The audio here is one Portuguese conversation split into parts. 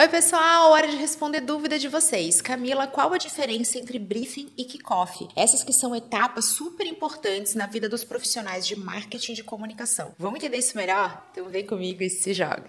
Oi, pessoal, hora de responder dúvida de vocês. Camila, qual a diferença entre briefing e kickoff? Essas que são etapas super importantes na vida dos profissionais de marketing de comunicação. Vamos entender isso melhor? Então vem comigo e se joga.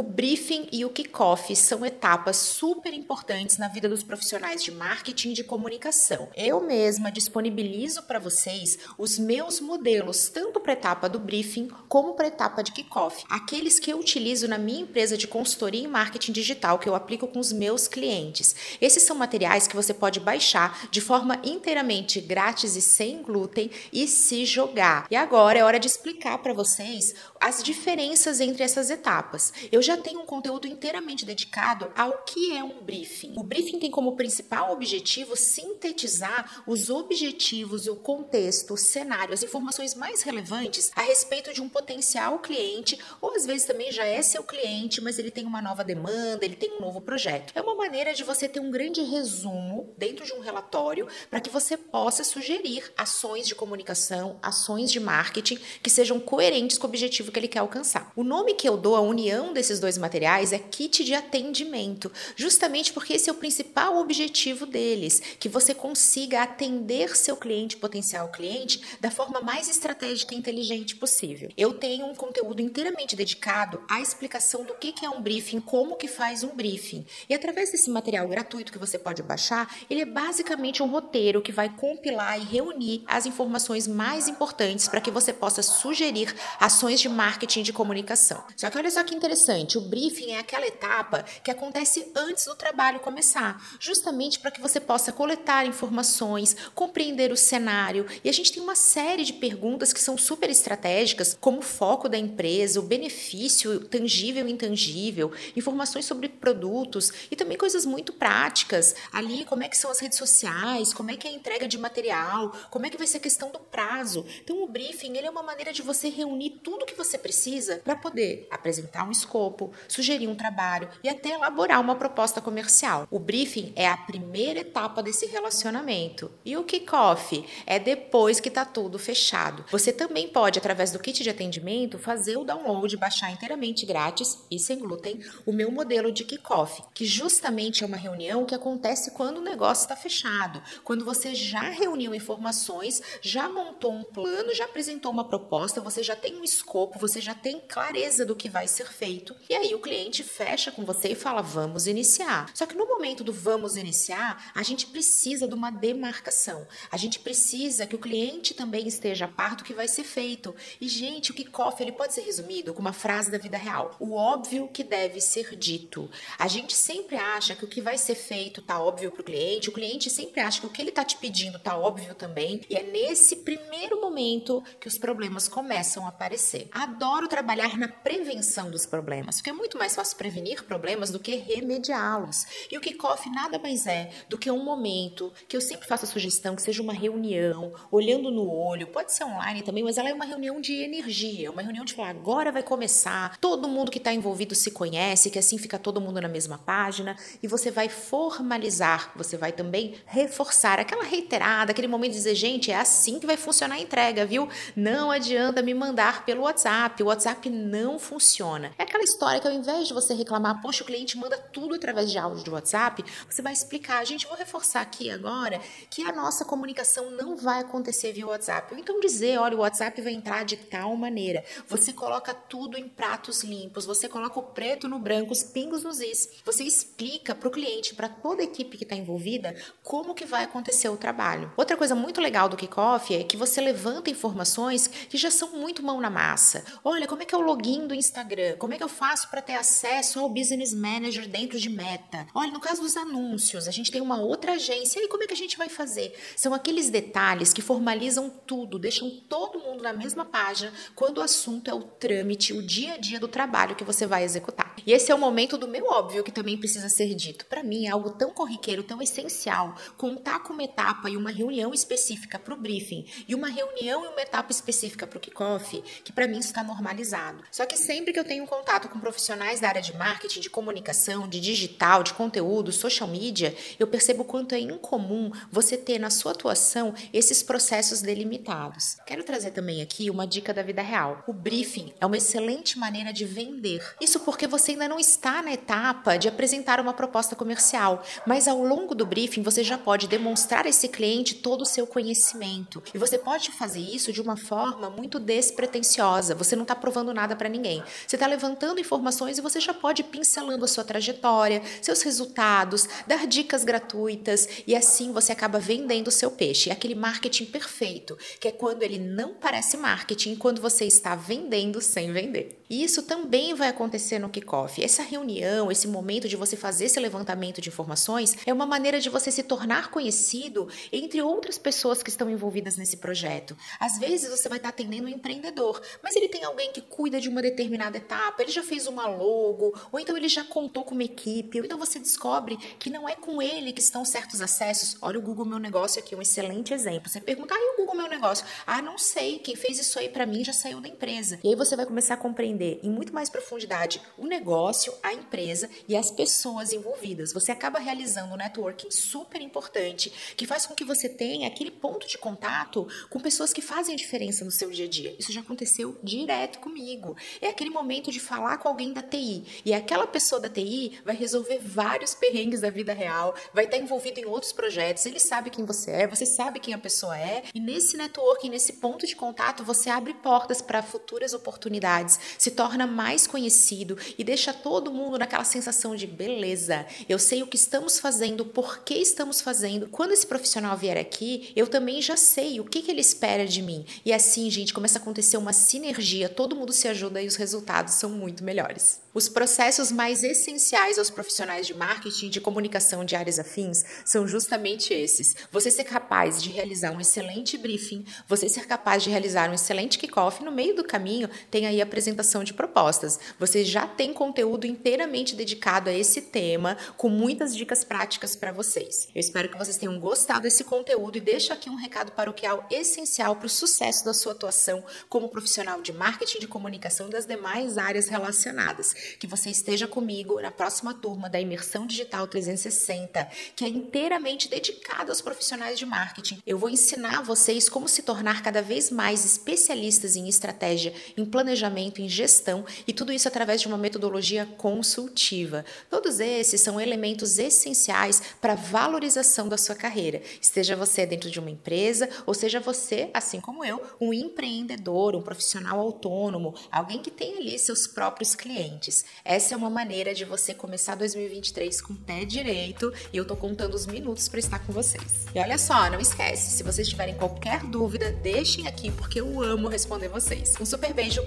O briefing e o kickoff são etapas super importantes na vida dos profissionais de marketing e de comunicação. Eu mesma disponibilizo para vocês os meus modelos, tanto para a etapa do briefing como para a etapa de kickoff, aqueles que eu utilizo na minha empresa de consultoria em marketing digital que eu aplico com os meus clientes. Esses são materiais que você pode baixar de forma inteiramente grátis e sem glúten e se jogar. E agora é hora de explicar para vocês as diferenças entre essas etapas. Eu já tenho um conteúdo inteiramente dedicado ao que é um briefing. O briefing tem como principal objetivo sintetizar os objetivos, o contexto, o cenário, as informações mais relevantes a respeito de um potencial cliente, ou às vezes também já é seu cliente, mas ele tem uma nova demanda, ele tem um novo projeto. É uma maneira de você ter um grande resumo dentro de um relatório para que você possa sugerir ações de comunicação, ações de marketing que sejam coerentes com o objetivo que ele quer alcançar. O nome que eu dou à união desses dois materiais é kit de atendimento, justamente porque esse é o principal objetivo deles, que você consiga atender seu cliente, potencial cliente, da forma mais estratégica e inteligente possível. Eu tenho um conteúdo inteiramente dedicado à explicação do que é um briefing, como que faz um briefing. E através desse material gratuito que você pode baixar, ele é basicamente um roteiro que vai compilar e reunir as informações mais importantes para que você possa sugerir ações de marketing de comunicação. Só que olha só que interessante. O briefing é aquela etapa que acontece antes do trabalho começar, justamente para que você possa coletar informações, compreender o cenário. E a gente tem uma série de perguntas que são super estratégicas, como o foco da empresa, o benefício tangível e intangível, informações sobre produtos e também coisas muito práticas. Ali, como é que são as redes sociais, como é que é a entrega de material, como é que vai ser a questão do prazo. Então, o briefing ele é uma maneira de você reunir tudo que você precisa para poder apresentar um escopo, sugerir um trabalho e até elaborar uma proposta comercial. O briefing é a primeira etapa desse relacionamento. E o kickoff é depois que está tudo fechado. Você também pode, através do kit de atendimento, fazer o download, baixar inteiramente grátis e sem glúten o meu modelo de kickoff, que justamente é uma reunião que acontece quando o negócio está fechado, quando você já reuniu informações, já montou um plano, já apresentou uma proposta, você já tem um escopo, você já tem clareza do que vai ser feito e aí o cliente fecha com você e fala: vamos iniciar. Só que no momento do vamos iniciar, a gente precisa de uma demarcação. A gente precisa que o cliente também esteja a par do que vai ser feito. E, gente, o kickoff ele pode ser resumido com uma frase da vida real: o óbvio que deve ser dito. A gente sempre acha que o que vai ser feito tá óbvio para o cliente, o cliente sempre acha que o que ele tá te pedindo tá óbvio também. E é nesse primeiro momento que os problemas começam a aparecer. Adoro trabalhar na prevenção dos problemas porque é muito mais fácil prevenir problemas do que remediá-los. E o kickoff nada mais é do que um momento que eu sempre faço a sugestão que seja uma reunião, olhando no olho, pode ser online também, mas ela é uma reunião de energia, uma reunião de falar agora vai começar, todo mundo que está envolvido se conhece, que assim fica todo mundo na mesma página e você vai formalizar, você vai também reforçar aquela reiterada, aquele momento de dizer, gente, é assim que vai funcionar a entrega, viu? Não adianta me mandar pelo WhatsApp, o WhatsApp não funciona. É aquela história que ao invés de você reclamar, poxa, o cliente manda tudo através de áudio do WhatsApp, você vai explicar, gente, vou reforçar aqui agora que a nossa comunicação não vai acontecer via WhatsApp. Ou então dizer, olha, o WhatsApp vai entrar de tal maneira. Você coloca tudo em pratos limpos, você coloca o preto no branco, os pingos nos is. Você explica para o cliente, para toda a equipe que está envolvida, como que vai acontecer o trabalho. Outra coisa muito legal do kickoff é que você levanta informações que já são muito mão na massa. Olha, como é que é o login do Instagram? Como é que eu faço para ter acesso ao Business Manager dentro de Meta? Olha, no caso dos anúncios, a gente tem uma outra agência. E como é que a gente vai fazer? São aqueles detalhes que formalizam tudo, deixam todo mundo na mesma página quando o assunto é o trâmite, o dia a dia do trabalho que você vai executar. E esse é o momento do meu óbvio que também precisa ser dito. Para mim é algo tão corriqueiro, tão essencial, contar com uma etapa e uma reunião específica para o briefing e uma reunião e uma etapa específica para o kickoff, que para mim está normalizado. Só que sempre que eu tenho contato com profissionais da área de marketing, de comunicação, de digital, de conteúdo, social media, eu percebo quanto é incomum você ter na sua atuação esses processos delimitados. Quero trazer também aqui uma dica da vida real. O briefing é uma excelente maneira de vender. Isso porque você ainda não está na etapa de apresentar uma proposta comercial, mas ao longo do briefing você já pode demonstrar a esse cliente todo o seu conhecimento. E você pode fazer isso de uma forma muito despretensiosa. Você não está provando nada para ninguém. Você está levantando informações e você já pode ir pincelando a sua trajetória, seus resultados, dar dicas gratuitas e assim você acaba vendendo o seu peixe. É aquele marketing perfeito, que é quando ele não parece marketing, quando você está vendendo sem vender. E isso também vai acontecer no kickoff. Essa reunião, esse momento de você fazer esse levantamento de informações é uma maneira de você se tornar conhecido entre outras pessoas que estão envolvidas nesse projeto. Às vezes você vai estar atendendo um empreendedor, mas ele tem alguém que cuida de uma determinada etapa, ele já fez uma logo, ou então ele já contou com uma equipe, ou então você descobre que não é com ele que estão certos acessos. Olha o Google Meu Negócio aqui, um excelente exemplo. Você pergunta, ah, e o Google Meu Negócio? Ah, não sei, quem fez isso aí para mim já saiu da empresa. E aí você vai começar a compreender em muito mais profundidade o negócio, a empresa e as pessoas envolvidas. Você acaba realizando um networking super importante que faz com que você tenha aquele ponto de contato com pessoas que fazem a diferença no seu dia a dia. Isso já aconteceu direto comigo. É aquele momento de falar com alguém da TI e aquela pessoa da TI vai resolver vários perrengues da vida real, vai estar envolvido em outros projetos, ele sabe quem você é, você sabe quem a pessoa é, e nesse networking, nesse ponto de contato, você abre portas para futuras oportunidades, se torna mais conhecido e deixa todo mundo naquela sensação de beleza. Eu sei o que estamos fazendo, por que estamos fazendo. Quando esse profissional vier aqui, eu também já sei o que, que ele espera de mim. E assim, gente, começa a acontecer uma sinergia, todo mundo se ajuda e os resultados são muito melhores. Os processos mais essenciais aos profissionais de marketing e de comunicação de áreas afins são justamente esses. Você ser capaz de realizar um excelente briefing, você ser capaz de realizar um excelente kickoff, no meio do caminho tem aí a apresentação de propostas. Você já tem conteúdo inteiramente dedicado a esse tema, com muitas dicas práticas para vocês. Eu espero que vocês tenham gostado desse conteúdo e deixo aqui um recado paroquial essencial para o sucesso da sua atuação como profissional de marketing de comunicação das demais áreas relacionadas que você esteja comigo na próxima turma da Imersão Digital 360, que é inteiramente dedicada aos profissionais de marketing. Eu vou ensinar vocês como se tornar cada vez mais especialistas em estratégia, em planejamento, em gestão e tudo isso através de uma metodologia consultiva. Todos esses são elementos essenciais para a valorização da sua carreira. Esteja você dentro de uma empresa ou seja você, assim como eu, um empreendedor, um profissional autônomo, alguém que tem ali seus próprios clientes. Essa é uma maneira de você começar 2023 com o pé direito e eu tô contando os minutos para estar com vocês. E olha só, não esquece, se vocês tiverem qualquer dúvida, deixem aqui porque eu amo responder vocês. Um super beijo,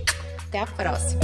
até a próxima.